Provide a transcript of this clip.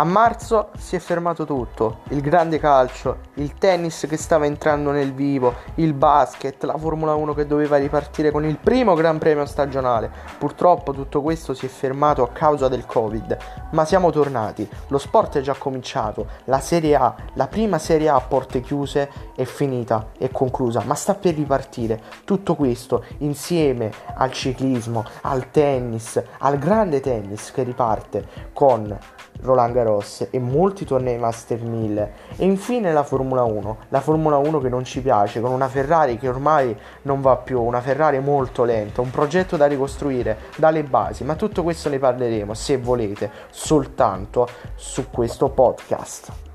A marzo si è fermato tutto, il grande calcio, il tennis che stava entrando nel vivo, il basket, la Formula 1 che doveva ripartire con il primo Gran Premio stagionale. Purtroppo tutto questo si è fermato a causa del Covid, ma siamo tornati, lo sport è già cominciato, la Serie A, la prima Serie A a porte chiuse è finita, è conclusa, ma sta per ripartire. Tutto questo insieme al ciclismo, al tennis, al grande tennis che riparte con Roland Garros e molti tornei Master 1000 e infine la Formula 1, la Formula 1 che non ci piace, con una Ferrari che ormai non va più, una Ferrari molto lenta, un progetto da ricostruire dalle basi, ma tutto questo ne parleremo se volete soltanto su questo podcast.